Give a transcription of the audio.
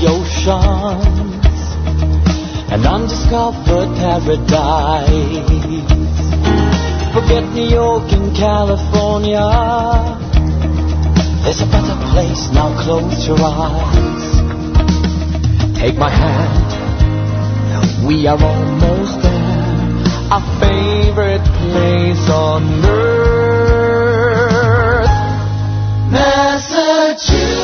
the oceans, an undiscovered paradise. Forget New York and California. There's a better place now. Close your eyes. Take my hand. We are almost there. Our favorite place on earth. Massachusetts.